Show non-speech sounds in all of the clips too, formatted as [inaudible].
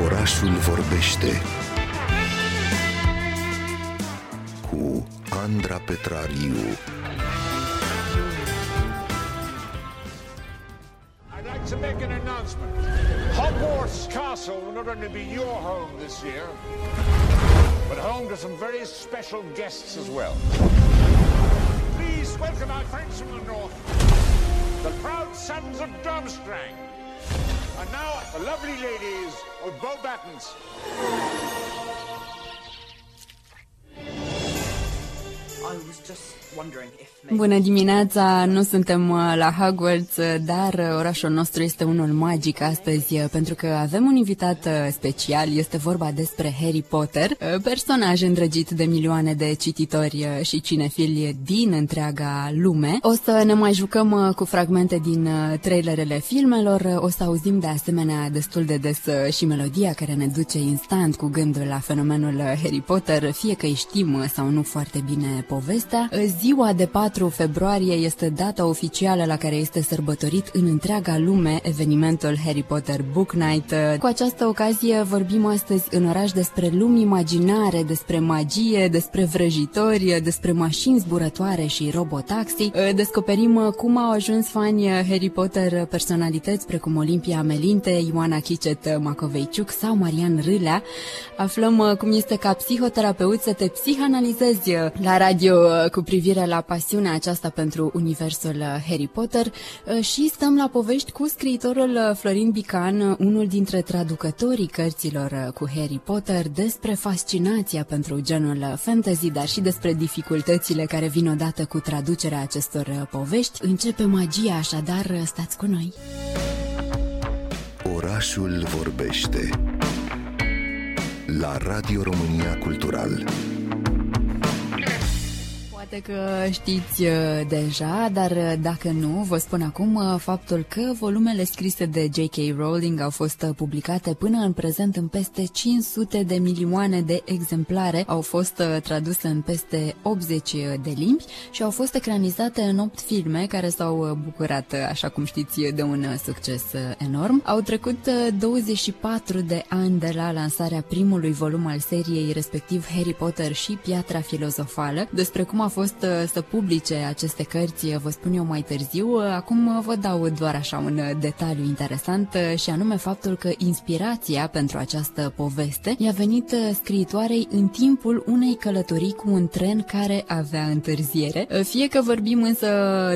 Orașul vorbește cu Andra Petrariu. I'd like to make an announcement. Hogwarts Castle will not only be your home this year, but home to some very special guests as well. Please welcome our friends from the north, the proud sons of Durmstrang. And now, the lovely ladies of Beauxbatons. I Bună dimineața! Nu suntem uh, la Hogwarts, uh, dar uh, orașul nostru este unul magic astăzi pentru că avem un invitat special. Este vorba despre Harry Potter, personaj îndrăgit de milioane de cititori și cinefili din întreaga lume. O să ne mai jucăm cu fragmente din trailerele filmelor, o să auzim de asemenea destul de des și melodia care ne duce instant cu gândul la fenomenul Harry Potter, fie că îi știm sau nu foarte bine povestea. Ziua de 4 4 februarie este data oficială la care este sărbătorit în întreaga lume evenimentul Harry Potter Book Night. Cu această ocazie vorbim astăzi în oraș despre lumi imaginare, despre magie, despre vrăjitori, despre mașini zburătoare și robotaxi. Descoperim cum au ajuns fani Harry Potter personalități precum Olimpia Melinte, Ioana Chicet Macoveiciuc sau Marian Râlea. Aflăm cum este ca psihoterapeut să te psihanalizezi la radio cu privire la pasiunea aceasta pentru universul uh, Harry Potter uh, și stăm la povești cu scriitorul uh, Florin Bican, unul dintre traducătorii cărților cu Harry Potter, despre fascinația pentru genul fantasy, dar și despre dificultățile care vin odată cu traducerea acestor povești. Începe magia, așadar stați cu noi! Orașul vorbește la Radio România Cultural. Poate că știți uh, deja, dar uh, dacă nu, vă spun acum uh, faptul că volumele scrise de J.K. Rowling au fost publicate până în prezent în peste 500 de milioane de exemplare, au fost traduse în peste 80 de limbi și au fost ecranizate în 8 filme care s-au bucurat, așa cum știți, de un succes enorm. Au trecut 24 de ani de la lansarea primului volum al seriei, respectiv Harry Potter și Piatra Filozofală, despre cum a fost fost uh, să publice aceste cărți, uh, vă spun eu mai târziu. Uh, acum vă dau doar așa un detaliu interesant și anume faptul că inspirația pentru această poveste i-a venit scriitoarei în timpul unei călătorii cu un tren care avea întârziere. Fie că vorbim însă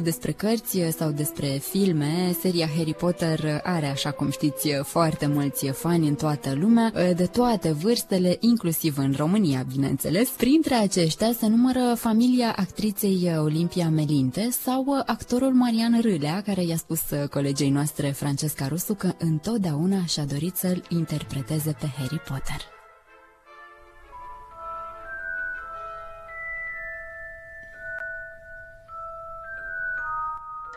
despre cărți sau despre filme, seria Harry Potter are, așa cum știți, foarte mulți fani în toată lumea, de toate vârstele, inclusiv în România, bineînțeles. Printre aceștia se numără familia actriței Olimpia Melinte sau actorul Marian Râlea, care i-a spus colegei noastre Francesca Rusu că întotdeauna și-a dorit să-l interpreteze pe Harry Potter.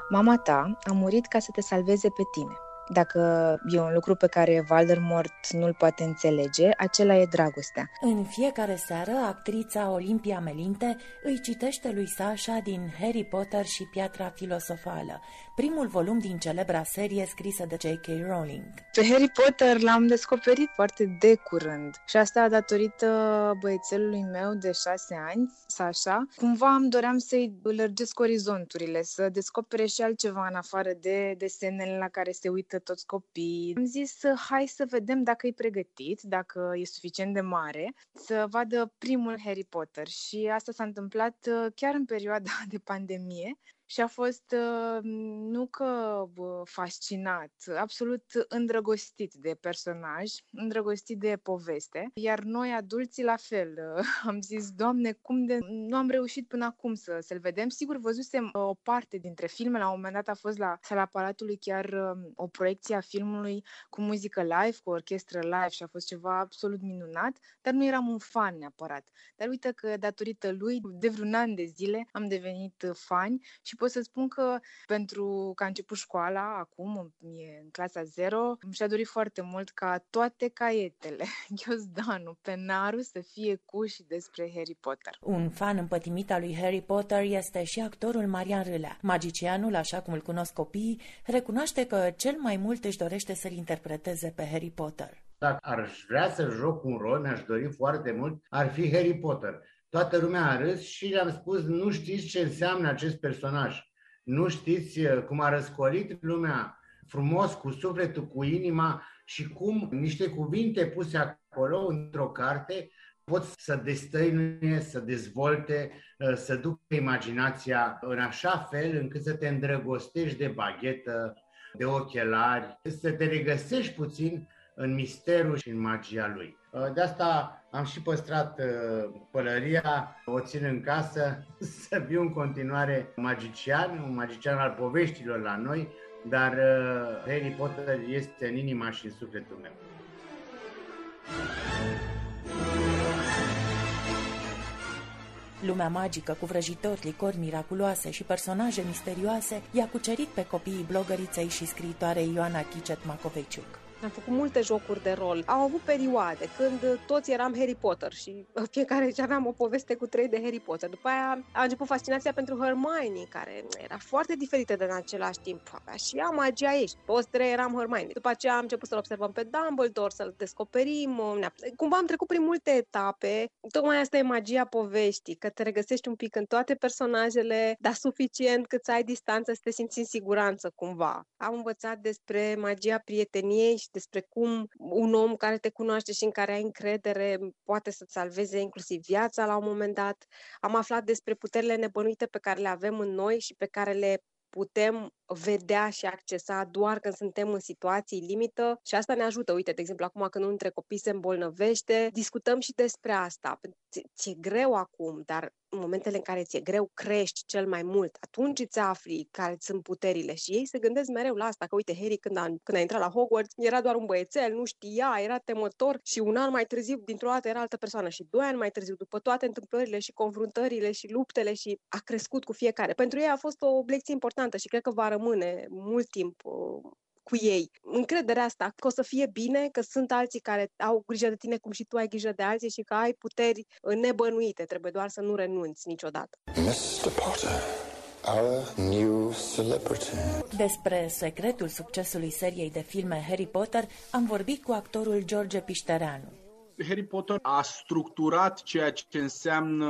Mama ta a murit ca să te salveze pe tine. Dacă e un lucru pe care Voldemort nu-l poate înțelege, acela e dragostea. În fiecare seară, actrița Olimpia Melinte îi citește lui Sasha din Harry Potter și Piatra Filosofală, primul volum din celebra serie scrisă de J.K. Rowling. Pe Harry Potter l-am descoperit foarte de curând și asta datorită băiețelului meu de șase ani, Sasha. Cumva îmi doream să-i lărgesc orizonturile, să descopere și altceva în afară de desenele la care se uită toți copiii. Am zis, hai să vedem dacă e pregătit, dacă e suficient de mare, să vadă primul Harry Potter. Și asta s-a întâmplat uh, chiar în perioada [laughs] de pandemie și a fost uh, nu că fascinat, absolut îndrăgostit de personaj, îndrăgostit de poveste, iar noi adulții la fel. [laughs] Am zis, Doamne, cum de nu am reușit până acum să, să-l vedem. Sigur, văzusem o parte dintre filme, la un moment dat a fost la Sala Palatului chiar um, o proiecție a filmului cu muzică live, cu orchestră live și a fost ceva absolut minunat, dar nu eram un fan neapărat. Dar uite că datorită lui, de vreun an de zile am devenit fani și pot să spun că pentru că a început școala, acum e în clasa 0, și-a dorit foarte mult ca toate caietele, [laughs] Ghiozdanu, Penaru să fie cu și despre Harry Potter. Un fan împătimit al lui Harry Potter este și actorul Marian Râlea. Magicianul, așa cum îl cunosc copiii, recunoaște că cel mai mult își dorește să-l interpreteze pe Harry Potter. dacă aș vrea să joc un rol, mi-aș dori foarte mult, ar fi Harry Potter. Toată lumea a râs și le-am spus, nu știți ce înseamnă acest personaj. Nu știți uh, cum a răscolit lumea frumos, cu sufletul, cu inima și cum niște cuvinte puse acolo într-o carte pot să destăinuie, să dezvolte, uh, să ducă imaginația în așa fel încât să te îndrăgostești de baghetă, de ochelari, să te regăsești puțin în misterul și în magia lui. Uh, de asta am și păstrat uh, pălăria, o țin în casă, [laughs] să fiu în continuare magician, un magician al poveștilor la noi, dar Harry Potter este în inima și în sufletul meu. Lumea magică cu vrăjitori, licori miraculoase și personaje misterioase i-a cucerit pe copiii blogăriței și scriitoarei Ioana Chicet Macoveciuc. Am făcut multe jocuri de rol. Au avut perioade când toți eram Harry Potter și fiecare ce aveam o poveste cu trei de Harry Potter. După aia a început fascinația pentru Hermione, care era foarte diferită de în același timp. Avea și ea magia ei. Toți trei eram Hermione. După aceea am început să-l observăm pe Dumbledore, să-l descoperim. Cumva am trecut prin multe etape. Tocmai asta e magia poveștii, că te regăsești un pic în toate personajele, dar suficient cât să ai distanță să te simți în siguranță cumva. Am învățat despre magia prieteniei și despre cum un om care te cunoaște și în care ai încredere poate să-ți salveze inclusiv viața la un moment dat. Am aflat despre puterile nebănuite pe care le avem în noi și pe care le putem vedea și accesa doar când suntem în situații limită și asta ne ajută. Uite, de exemplu, acum când unul dintre copii se îmbolnăvește, discutăm și despre asta. Ți-e greu acum, dar în momentele în care ți-e greu, crești cel mai mult. Atunci îți afli care sunt puterile și ei se gândesc mereu la asta, că uite, Harry când a, când a intrat la Hogwarts era doar un băiețel, nu știa, era temător și un an mai târziu, dintr-o dată, era altă persoană și doi ani mai târziu, după toate întâmplările și confruntările și luptele și a crescut cu fiecare. Pentru ei a fost o lecție importantă și cred că va rămâne mult timp uh, cu ei. Încrederea asta că o să fie bine, că sunt alții care au grijă de tine cum și tu ai grijă de alții și că ai puteri nebănuite. Trebuie doar să nu renunți niciodată. Mr. Potter. Our new celebrity. Despre secretul succesului seriei de filme Harry Potter am vorbit cu actorul George Piștereanu. Harry Potter a structurat ceea ce înseamnă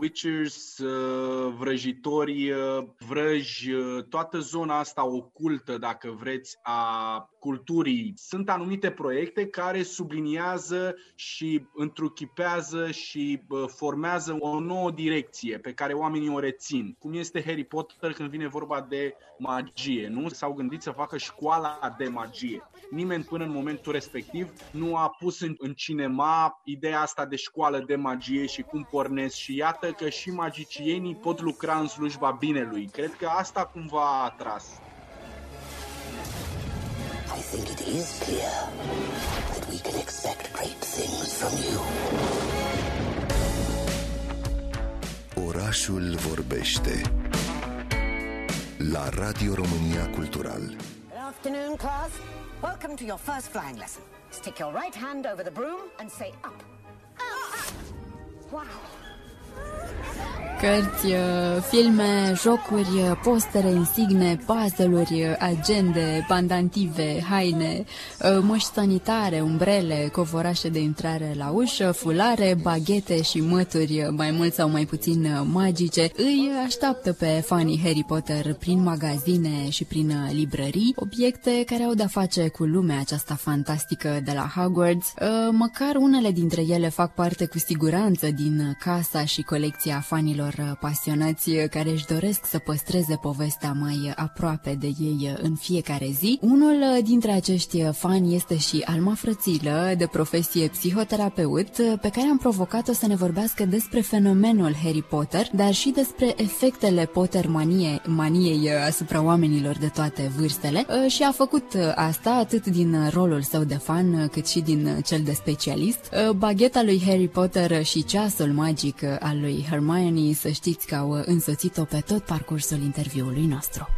witchers, uh, vrăjitori, uh, vrăji, uh, toată zona asta ocultă, dacă vreți, a culturii. Sunt anumite proiecte care subliniază și întruchipează și formează o nouă direcție pe care oamenii o rețin. Cum este Harry Potter când vine vorba de magie, nu? S-au gândit să facă școala de magie. Nimeni până în momentul respectiv nu a pus în, în cinema ideea asta de școală de magie și cum pornesc și iată că și magicienii pot lucra în slujba binelui. Cred că asta cumva a atras. I think it is clear that we can expect great things from you. Orașul vorbește la Radio România Cultural. Good afternoon, class. Welcome to your first flying lesson. Stick your right hand over the broom and say up. Up! Wow. Cărți, uh, filme, jocuri, uh, postere, insigne, puzzle-uri, uh, agende, pandantive, haine, măști sanitare, umbrele, covorașe de intrare la ușă, fulare, baghete și mături, mai mult sau mai puțin magice, îi așteaptă pe fanii Harry Potter prin magazine și prin librării, obiecte care au de-a face cu lumea aceasta fantastică de la Hogwarts. Măcar unele dintre ele fac parte cu siguranță din casa și colecția fanilor celor pasionați care își doresc să păstreze povestea mai aproape de ei în fiecare zi. Unul dintre acești fani este și Alma Frățilă, de profesie psihoterapeut, pe care am provocat-o să ne vorbească despre fenomenul Harry Potter, dar și despre efectele Potter manie, maniei asupra oamenilor de toate vârstele și a făcut asta atât din rolul său de fan cât și din cel de specialist. Bagheta lui Harry Potter și ceasul magic al lui Hermione să știți că au însoțit-o pe tot parcursul interviului nostru.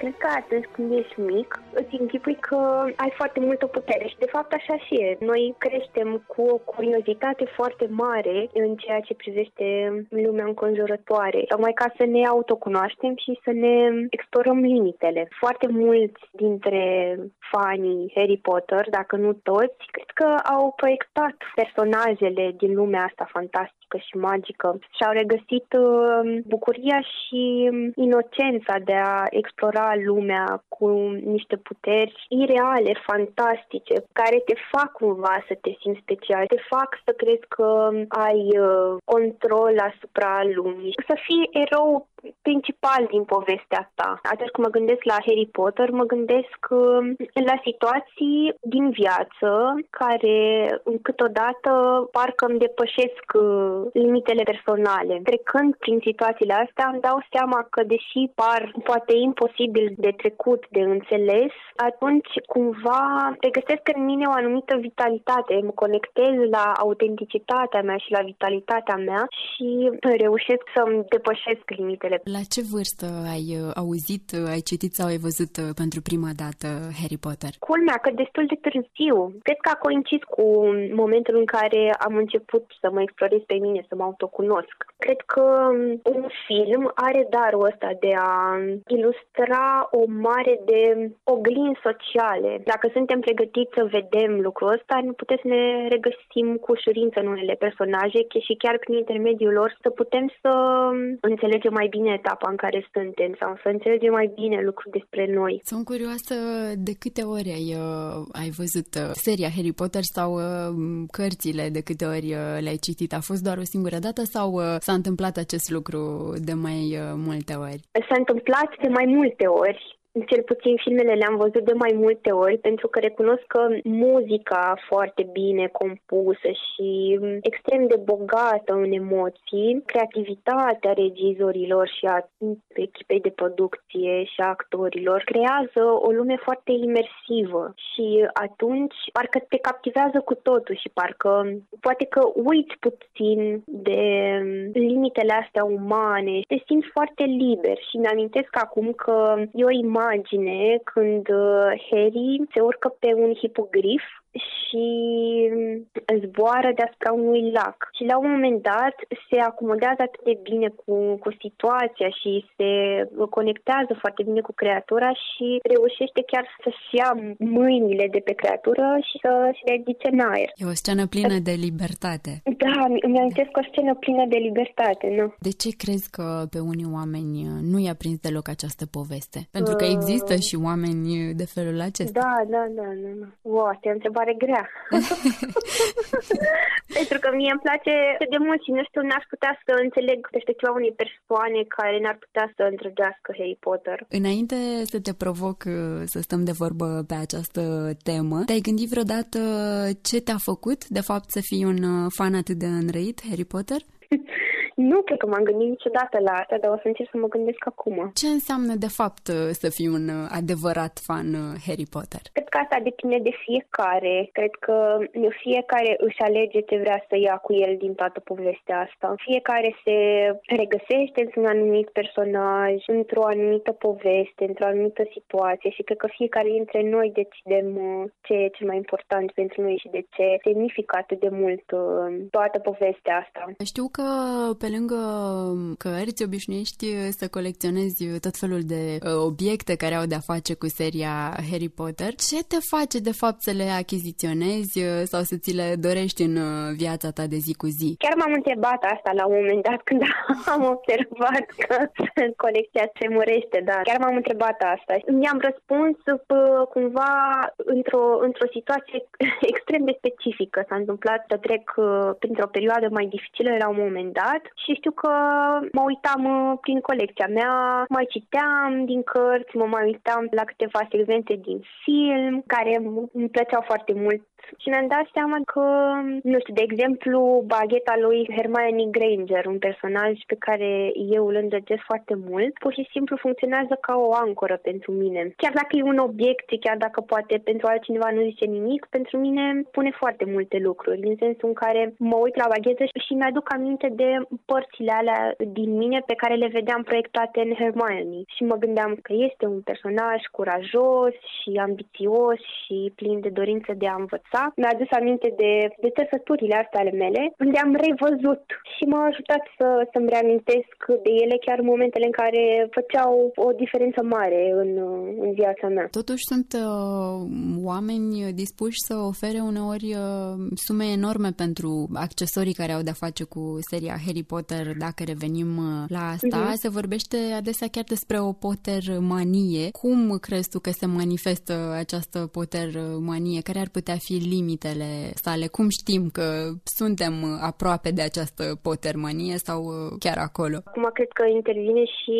Cred că atunci când ești mic, îți închipui că ai foarte multă putere și de fapt așa și e. Noi creștem cu o curiozitate foarte mare în ceea ce privește lumea înconjurătoare, tocmai ca să ne autocunoaștem și să ne explorăm limitele. Foarte mulți dintre fanii Harry Potter, dacă nu toți, cred că au proiectat personajele din lumea asta fantastică și magică și au regăsit uh, bucuria și inocența de a explora lumea cu niște puteri ireale, fantastice, care te fac cumva să te simți special, te fac să crezi că ai uh, control asupra lumii, să fii erou principal din povestea asta. Atunci când mă gândesc la Harry Potter, mă gândesc uh, la situații din viață care câteodată parcă îmi depășesc uh, limitele personale. Trecând prin situațiile astea, îmi dau seama că, deși par poate imposibil de trecut, de înțeles, atunci cumva regăsesc în mine o anumită vitalitate, mă conectez la autenticitatea mea și la vitalitatea mea și reușesc să-mi depășesc limitele fetele. La ce vârstă ai uh, auzit, uh, ai citit sau ai văzut uh, pentru prima dată Harry Potter? Culmea că destul de târziu. Cred că a coincis cu momentul în care am început să mă explorez pe mine, să mă autocunosc. Cred că um, un film are darul ăsta de a ilustra o mare de oglinzi sociale. Dacă suntem pregătiți să vedem lucrul ăsta, nu putem să ne regăsim cu ușurință în unele personaje și chiar prin intermediul lor să putem să um, înțelegem mai bine bine etapa în care suntem sau să înțelegem mai bine lucruri despre noi. Sunt curioasă de câte ori ai, uh, ai văzut uh, seria Harry Potter sau uh, cărțile, de câte ori uh, le-ai citit. A fost doar o singură dată sau uh, s-a întâmplat acest lucru de mai uh, multe ori? S-a întâmplat de mai multe ori cel puțin filmele le-am văzut de mai multe ori pentru că recunosc că muzica foarte bine compusă și extrem de bogată în emoții, creativitatea regizorilor și a echipei de producție și a actorilor creează o lume foarte imersivă și atunci parcă te captivează cu totul și parcă poate că uiți puțin de limitele astea umane, te simți foarte liber. Și mi-amintesc acum că e o imagine imagine când uh, Harry se urcă pe un hipogrif și zboară deasupra unui lac. Și la un moment dat se acomodează atât de bine cu, cu situația și se conectează foarte bine cu creatura și reușește chiar să-și ia mâinile de pe creatură și să se ridice în aer. E o scenă plină de libertate. Da, îmi amintesc o scenă plină de libertate, nu? De ce crezi că pe unii oameni nu i-a prins deloc această poveste? Pentru că uh. există și oameni de felul acesta. Da, da, da, da. da. Wow, asta e o întrebare grea grea. [laughs] Pentru că mie îmi place de mult și nu știu, n-aș putea să înțeleg perspectiva unei persoane care n-ar putea să întrăgească Harry Potter. Înainte să te provoc uh, să stăm de vorbă pe această temă, te-ai gândit vreodată ce te-a făcut, de fapt, să fii un uh, fan atât de înrăit Harry Potter? Nu cred că m-am gândit niciodată la asta, dar o să încerc să mă gândesc acum. Ce înseamnă, de fapt, să fii un uh, adevărat fan uh, Harry Potter? Cred că asta depinde de fiecare. Cred că fiecare își alege ce vrea să ia cu el din toată povestea asta. Fiecare se regăsește într-un anumit personaj, într-o anumită poveste, într-o anumită situație și cred că fiecare dintre noi decidem uh, ce e cel mai important pentru noi și de ce semnifică atât de mult toată povestea asta. Știu că pe lângă cărți, um, obișnuiești uh, să colecționezi uh, tot felul de uh, obiecte care au de-a face cu seria Harry Potter. Ce te face, de fapt, să le achiziționezi sau să ți le dorești în viața ta de zi cu zi? Chiar m-am întrebat asta la un moment dat când [laughs] am observat că [laughs] colecția se murește, dar chiar m-am întrebat asta. Mi-am răspuns cumva într-o, într-o situație [laughs] extrem de specifică. S-a întâmplat să trec printr-o perioadă mai dificilă la un moment dat și știu că mă uitam uh, prin colecția mea, mai citeam din cărți, mă mai uitam la câteva segmente din film care îmi plăceau foarte mult și mi-am dat seama că, nu știu, de exemplu, bagheta lui Hermione Granger, un personaj pe care eu îl îndrăgesc foarte mult, pur și simplu funcționează ca o ancoră pentru mine. Chiar dacă e un obiect, chiar dacă poate pentru altcineva nu zice nimic, pentru mine pune foarte multe lucruri, în sensul în care mă uit la baghetă și mi-aduc aminte de părțile alea din mine pe care le vedeam proiectate în Hermione și mă gândeam că este un personaj curajos și ambițios și plin de dorință de a învăța. Mi-a adus aminte de, de trăsăturile astea ale mele, unde am revăzut și m-a ajutat să, să-mi reamintesc de ele chiar în momentele în care făceau o diferență mare în, în viața mea. Totuși sunt uh, oameni dispuși să ofere uneori uh, sume enorme pentru accesorii care au de-a face cu seria Harry Potter, dacă revenim uh, la asta. Mm-hmm. Se vorbește adesea chiar despre o Potter manie. Cum crezi tu că se manifestă această Potter manie? Care ar putea fi limitele sale? Cum știm că suntem aproape de această Potter manie sau chiar acolo? Acum cred că intervine și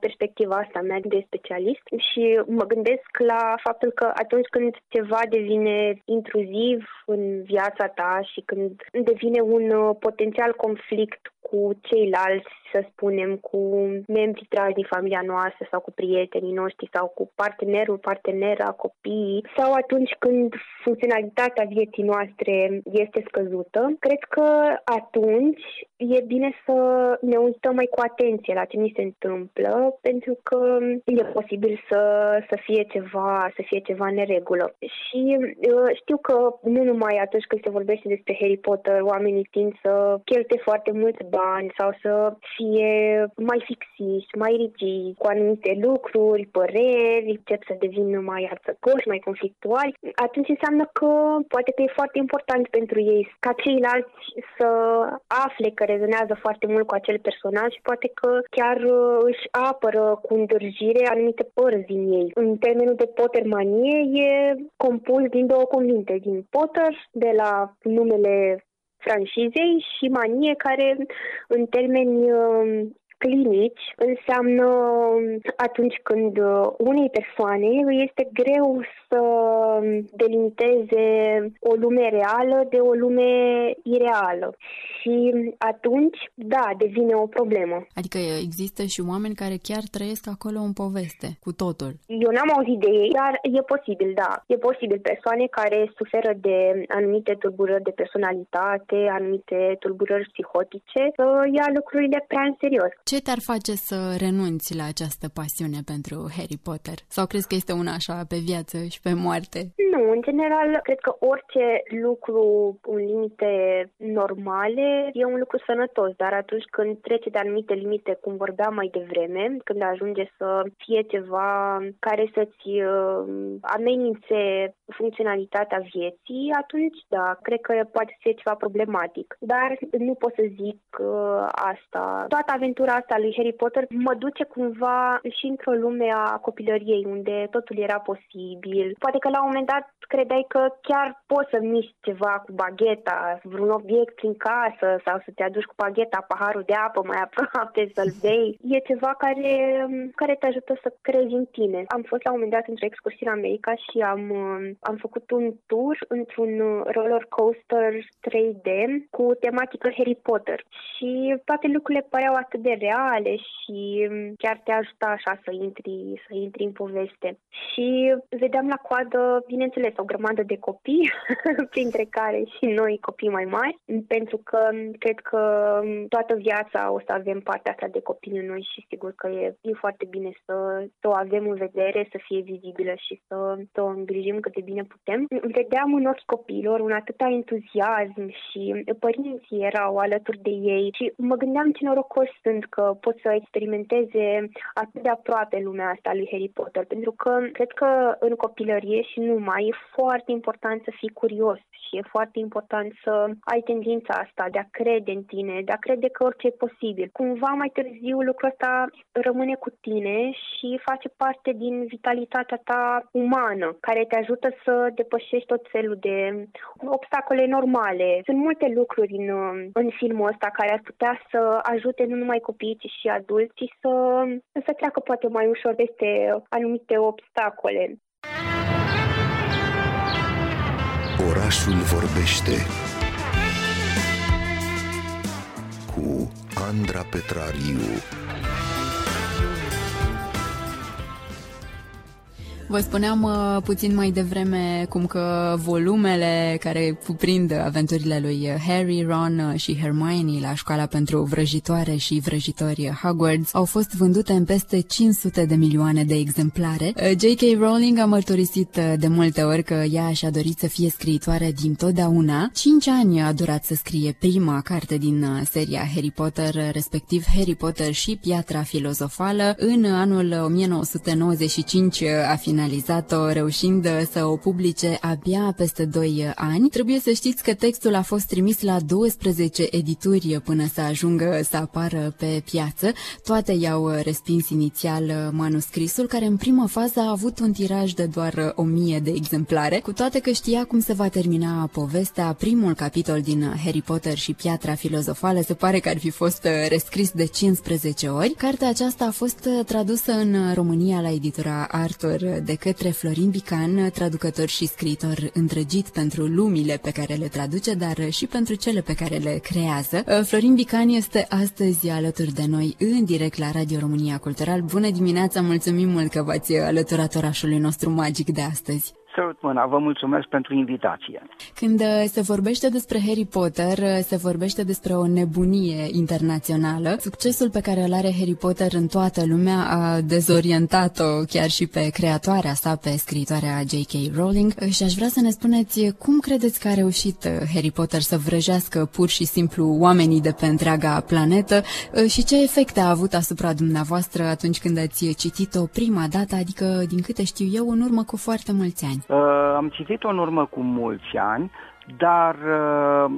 perspectiva asta mea de specialist și mă gândesc la faptul că atunci când ceva devine intruziv în viața ta și când devine un uh, potențial conflict cu ceilalți, să spunem, cu membrii dragi din familia noastră sau cu prietenii noștri sau cu partenerul, partenera, copiii sau atunci când funcționalitatea vieții noastre este scăzută, cred că atunci e bine să ne uităm mai cu atenție la ce ni se întâmplă, pentru că e posibil să, să fie ceva, să fie ceva neregulă. Și uh, știu că nu numai atunci când se vorbește despre Harry Potter, oamenii tind să cheltuie foarte mulți bani sau să fie mai fixiști, mai rigizi, cu anumite lucruri, păreri, încep să devină mai arțăcoși, mai conflictuali, atunci înseamnă că poate că e foarte important pentru ei ca ceilalți să afle că rezonează foarte mult cu acel personaj și poate că chiar uh, își apără cu îndârjire anumite părți din ei. În termenul de Pottermanie e compus din două cuvinte, din Potter, de la numele francizei și manie care în termeni um, clinici înseamnă um, atunci când uh, unei persoane îi este greu să delimiteze o lume reală de o lume ireală. Și atunci, da, devine o problemă. Adică există și oameni care chiar trăiesc acolo în poveste, cu totul. Eu n-am auzit de ei, dar e posibil, da. E posibil persoane care suferă de anumite tulburări de personalitate, anumite tulburări psihotice, să ia lucrurile prea în serios. Ce te-ar face să renunți la această pasiune pentru Harry Potter? Sau crezi că este una așa pe viață și pe moarte? Nu, în general, cred că orice lucru în limite normale e un lucru sănătos, dar atunci când trece de anumite limite, cum vorbeam mai devreme, când ajunge să fie ceva care să-ți uh, amenințe funcționalitatea vieții, atunci da, cred că poate fi ceva problematic. Dar nu pot să zic uh, asta. Toată aventura asta lui Harry Potter mă duce cumva și într-o lume a copilăriei, unde totul era posibil. Poate că la un moment dat credeai că chiar poți să miști ceva cu bagheta, vreun obiect prin casă sau să te aduci cu bagheta paharul de apă mai aproape [laughs] să-l bei. E ceva care, care te ajută să crezi în tine. Am fost la un moment dat într-o excursie în America și am, am făcut un tour într-un roller coaster 3D cu tematică Harry Potter și toate lucrurile păreau atât de reale și chiar te ajuta așa să intri, să intri în poveste. Și vedeam la coadă, bineînțeles, o grămadă de copii, [laughs] printre care și noi copii mai mari, pentru că cred că toată viața o să avem partea asta de copii în noi și sigur că e, e foarte bine să, să o avem în vedere, să fie vizibilă și să, să o îngrijim cât de bine putem. Vedeam în ochii copiilor un atâta entuziasm și părinții erau alături de ei și mă gândeam ce norocoși sunt că pot să experimenteze atât de aproape lumea asta lui Harry Potter, pentru că cred că în copilărie și numai e foarte important să fii curios și e foarte important să ai tendința asta de a crede în tine, de a crede că orice e posibil. Cumva mai târziu lucrul ăsta rămâne cu tine și face parte din vitalitatea ta umană, care te ajută să depășești tot felul de obstacole normale. Sunt multe lucruri în, în filmul ăsta care ar putea să ajute nu numai copiii, ci și adulții să, să treacă poate mai ușor peste anumite obstacole. Orașul vorbește cu Andra Petrariu. Vă spuneam uh, puțin mai devreme cum că volumele care cuprind aventurile lui Harry, Ron uh, și Hermione la școala pentru vrăjitoare și vrăjitori Hogwarts au fost vândute în peste 500 de milioane de exemplare. Uh, J.K. Rowling a mărturisit uh, de multe ori că ea și-a dorit să fie scriitoare din totdeauna. Cinci ani a durat să scrie prima carte din uh, seria Harry Potter, respectiv Harry Potter și Piatra Filozofală. În anul 1995 a finalizat-o, reușind să o publice abia peste 2 ani. Trebuie să știți că textul a fost trimis la 12 edituri până să ajungă să apară pe piață. Toate i-au respins inițial manuscrisul, care în primă fază a avut un tiraj de doar 1000 de exemplare. Cu toate că știa cum se va termina povestea, primul capitol din Harry Potter și Piatra Filozofală se pare că ar fi fost rescris de 15 ori. Cartea aceasta a fost tradusă în România la editura Arthur de către Florin Bican, traducător și scriitor îndrăgit pentru lumile pe care le traduce, dar și pentru cele pe care le creează. Florin Bican este astăzi alături de noi în direct la Radio România Cultural. Bună dimineața, mulțumim mult că v-ați alăturat orașului nostru magic de astăzi. Sărut mâna, vă mulțumesc pentru invitație. Când uh, se vorbește despre Harry Potter, uh, se vorbește despre o nebunie internațională. Succesul pe care îl are Harry Potter în toată lumea a dezorientat-o chiar și pe creatoarea sa, pe scriitoarea J.K. Rowling. Uh, și aș vrea să ne spuneți cum credeți că a reușit Harry Potter să vrăjească pur și simplu oamenii de pe întreaga planetă și ce efecte a avut asupra dumneavoastră atunci când ați citit-o prima dată, adică, din câte știu eu, în urmă cu foarte mulți ani. Uh, am citit-o în urmă cu mulți ani, dar uh,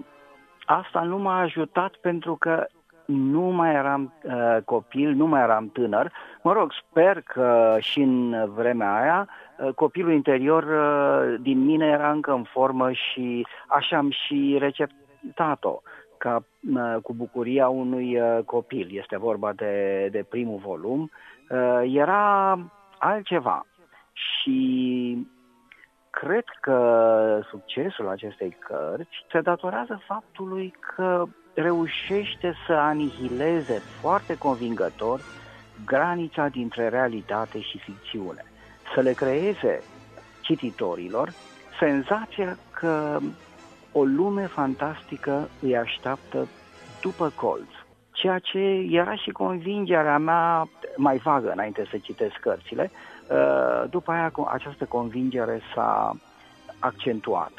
asta nu m-a ajutat pentru că nu mai eram uh, copil, nu mai eram tânăr. Mă rog, sper că și în vremea aia uh, copilul interior uh, din mine era încă în formă și așa am și receptat-o ca uh, cu bucuria unui uh, copil. Este vorba de, de primul volum. Uh, era altceva și cred că succesul acestei cărți se datorează faptului că reușește să anihileze foarte convingător granița dintre realitate și ficțiune. Să le creeze cititorilor senzația că o lume fantastică îi așteaptă după colț. Ceea ce era și convingerea mea mai vagă înainte să citesc cărțile, Uh, după aia această convingere s-a accentuat.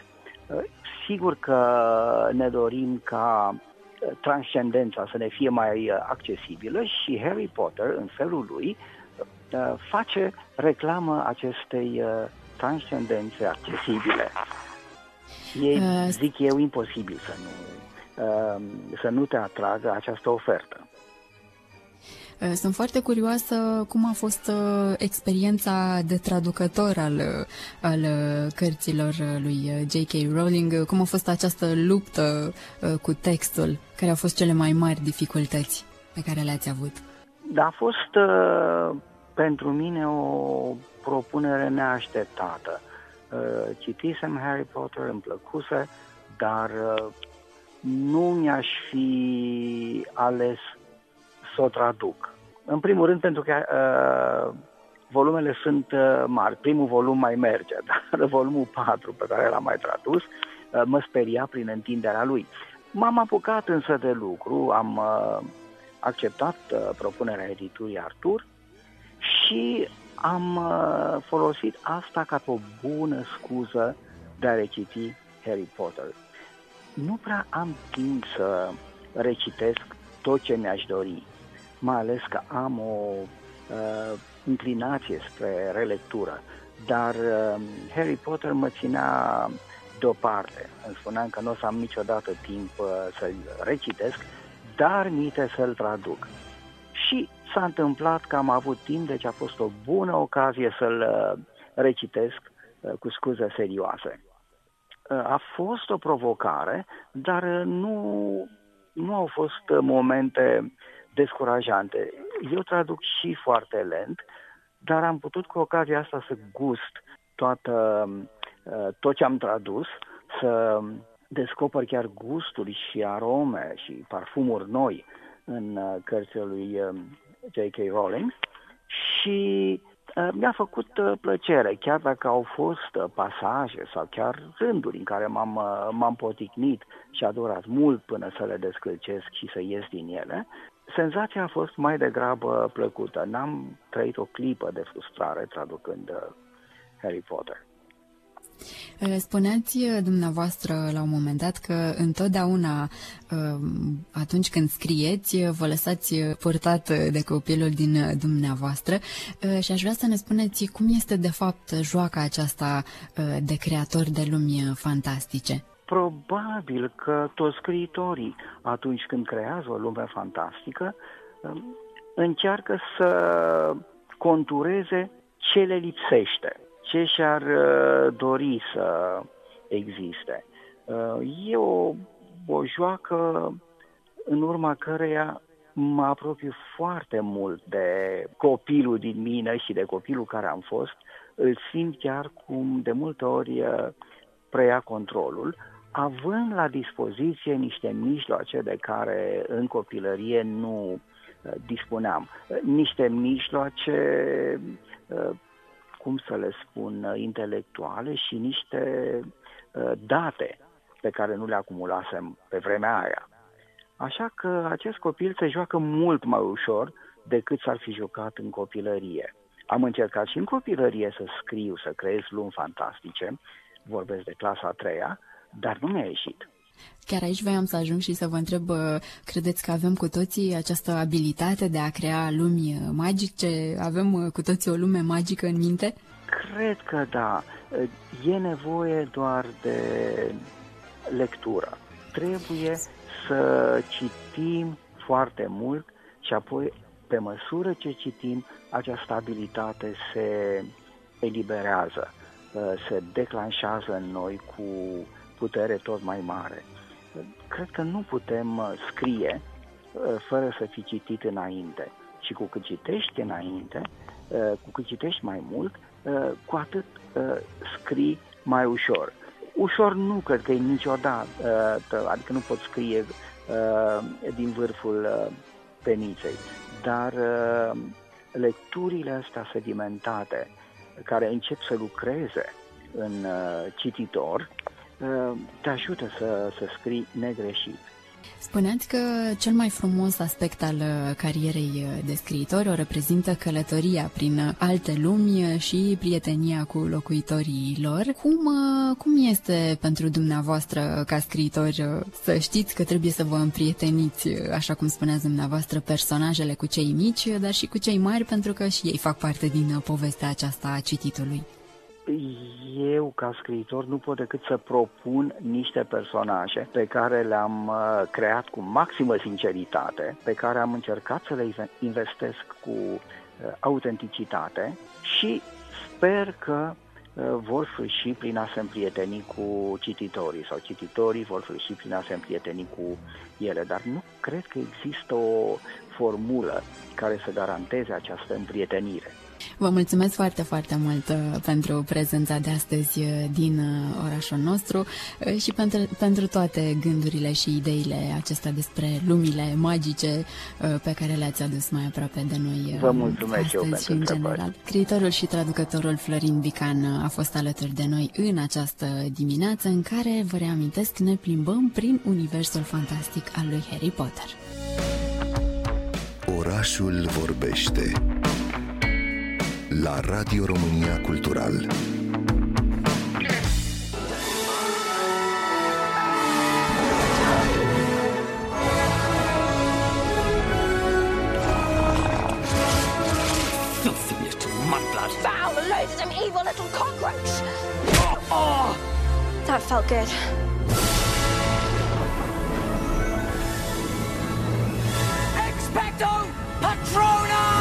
Uh, sigur că ne dorim ca uh, transcendența să ne fie mai accesibilă și Harry Potter, în felul lui, face reclamă acestei transcendențe accesibile. E, zic eu, imposibil să nu, să nu te atragă această ofertă. Eh, sunt foarte curioasă cum a fost eh, experiența de traducător al, eh, al cărților lui J.K. Rowling, cum a fost această luptă cu textul, care au fost cele mai mari dificultăți pe care le-ați avut. Da, a fost pentru mine o propunere neașteptată. Citisem Harry Potter, îmi plăcuse, dar nu mi-aș fi ales să o traduc. În primul rând pentru că uh, volumele sunt uh, mari. Primul volum mai merge, [laughs] dar volumul 4 pe care l-am mai tradus uh, mă speria prin întinderea lui. M-am apucat însă de lucru, am uh, acceptat uh, propunerea editurii Artur și am uh, folosit asta ca o bună scuză de a reciti Harry Potter. Nu prea am timp să recitesc tot ce mi-aș dori mai ales că am o uh, inclinație spre relectură. Dar uh, Harry Potter mă ținea deoparte. Îmi spuneam că nu o să am niciodată timp uh, să-l recitesc, dar mite să-l traduc. Și s-a întâmplat că am avut timp, deci a fost o bună ocazie să-l uh, recitesc uh, cu scuze serioase. Uh, a fost o provocare, dar uh, nu, nu au fost momente descurajante. Eu traduc și foarte lent, dar am putut cu ocazia asta să gust toată, uh, tot ce am tradus, să descoper chiar gusturi și arome și parfumuri noi în uh, cărțile lui um, J.K. Rowling și uh, mi-a făcut uh, plăcere, chiar dacă au fost uh, pasaje sau chiar rânduri în care m-am, m-am poticnit și a durat mult până să le descălcesc și să ies din ele, senzația a fost mai degrabă plăcută. N-am trăit o clipă de frustrare traducând Harry Potter. Spuneați dumneavoastră la un moment dat că întotdeauna atunci când scrieți vă lăsați purtat de copilul din dumneavoastră și aș vrea să ne spuneți cum este de fapt joaca aceasta de creator de lumi fantastice. Probabil că toți scriitorii, atunci când creează o lume fantastică, încearcă să contureze ce le lipsește ce și-ar uh, dori să existe. Uh, e o, o joacă în urma căreia mă apropiu foarte mult de copilul din mine și de copilul care am fost. Îl simt chiar cum de multe ori uh, preia controlul, având la dispoziție niște mijloace de care în copilărie nu dispuneam. Niște mijloace cum să le spun, uh, intelectuale și niște uh, date pe care nu le acumulasem pe vremea aia. Așa că acest copil se joacă mult mai ușor decât s-ar fi jucat în copilărie. Am încercat și în copilărie să scriu, să creez lumi fantastice, vorbesc de clasa a treia, dar nu mi-a ieșit. Chiar aici voiam să ajung și să vă întreb, credeți că avem cu toții această abilitate de a crea lumi magice? Avem cu toții o lume magică în minte? Cred că da. E nevoie doar de lectură. Trebuie să citim foarte mult și apoi, pe măsură ce citim, această abilitate se eliberează, se declanșează în noi cu putere tot mai mare. Cred că nu putem uh, scrie uh, fără să fi citit înainte. Și cu cât citești înainte, uh, cu cât citești mai mult, cu atât scrii mai ușor. Ușor nu cred că e niciodată, adică nu pot scrie din vârful peniței, dar lecturile astea sedimentate care încep să lucreze în cititor te ajută să, să scrii negreșit. Spuneați că cel mai frumos aspect al uh, carierei uh, de scriitor o reprezintă călătoria prin uh, alte lumi și prietenia cu locuitorii lor. Cum, cum este pentru dumneavoastră ca scriitor să știți că trebuie să vă împrieteniți, așa cum spuneați dumneavoastră, personajele cu cei mici, dar și cu cei mari, pentru că și ei fac parte din povestea aceasta a cititului? Eu, ca scriitor, nu pot decât să propun niște personaje pe care le-am uh, creat cu maximă sinceritate, pe care am încercat să le investesc cu uh, autenticitate și sper că uh, vor sfârși prin a se împrieteni cu cititorii sau cititorii vor sfârși prin a se împrieteni cu ele, dar nu cred că există o formulă care să garanteze această împrietenire. Vă mulțumesc foarte, foarte mult uh, pentru prezența de astăzi uh, din uh, orașul nostru și pentru, pentru toate gândurile și ideile acestea despre lumile magice pe care le-ați adus mai aproape de noi Vă mulțumesc astăzi eu și în general. Scriitorul și traducătorul Florin Bican a fost alături de noi în această dimineață în care, vă reamintesc, ne plimbăm prin universul fantastic al lui Harry Potter. Orașul vorbește la Radio România Cultural. Filthy little mudblood. Foul loathsome evil little cockroach. Oh, oh. That felt good. Expecto Patronum!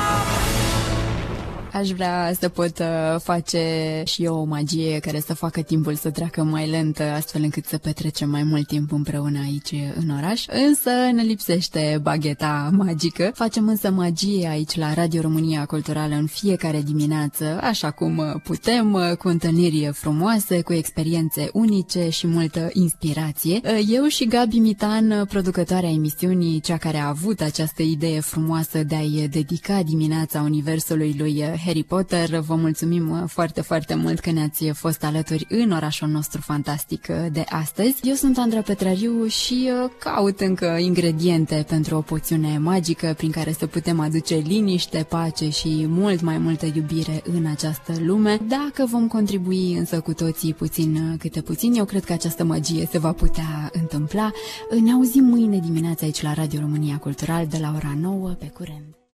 Aș vrea să pot uh, face și eu o magie care să facă timpul să treacă mai lent, uh, astfel încât să petrecem mai mult timp împreună aici în oraș. Însă ne lipsește bagheta magică. Facem însă magie aici la Radio România Culturală în fiecare dimineață, așa cum uh, putem, cu întâlniri frumoase, cu experiențe unice și multă inspirație. Eu și Gabi Mitan, producătoarea emisiunii, cea care a avut această idee frumoasă de a-i dedica dimineața Universului lui Harry Potter. Vă mulțumim foarte, foarte mult că ne-ați fost alături în orașul nostru fantastic de astăzi. Eu sunt Andra Petrariu și caut încă ingrediente pentru o poțiune magică prin care să putem aduce liniște, pace și mult mai multă iubire în această lume. Dacă vom contribui însă cu toții puțin câte puțin, eu cred că această magie se va putea întâmpla. Ne auzim mâine dimineața aici la Radio România Cultural de la ora 9 pe curent.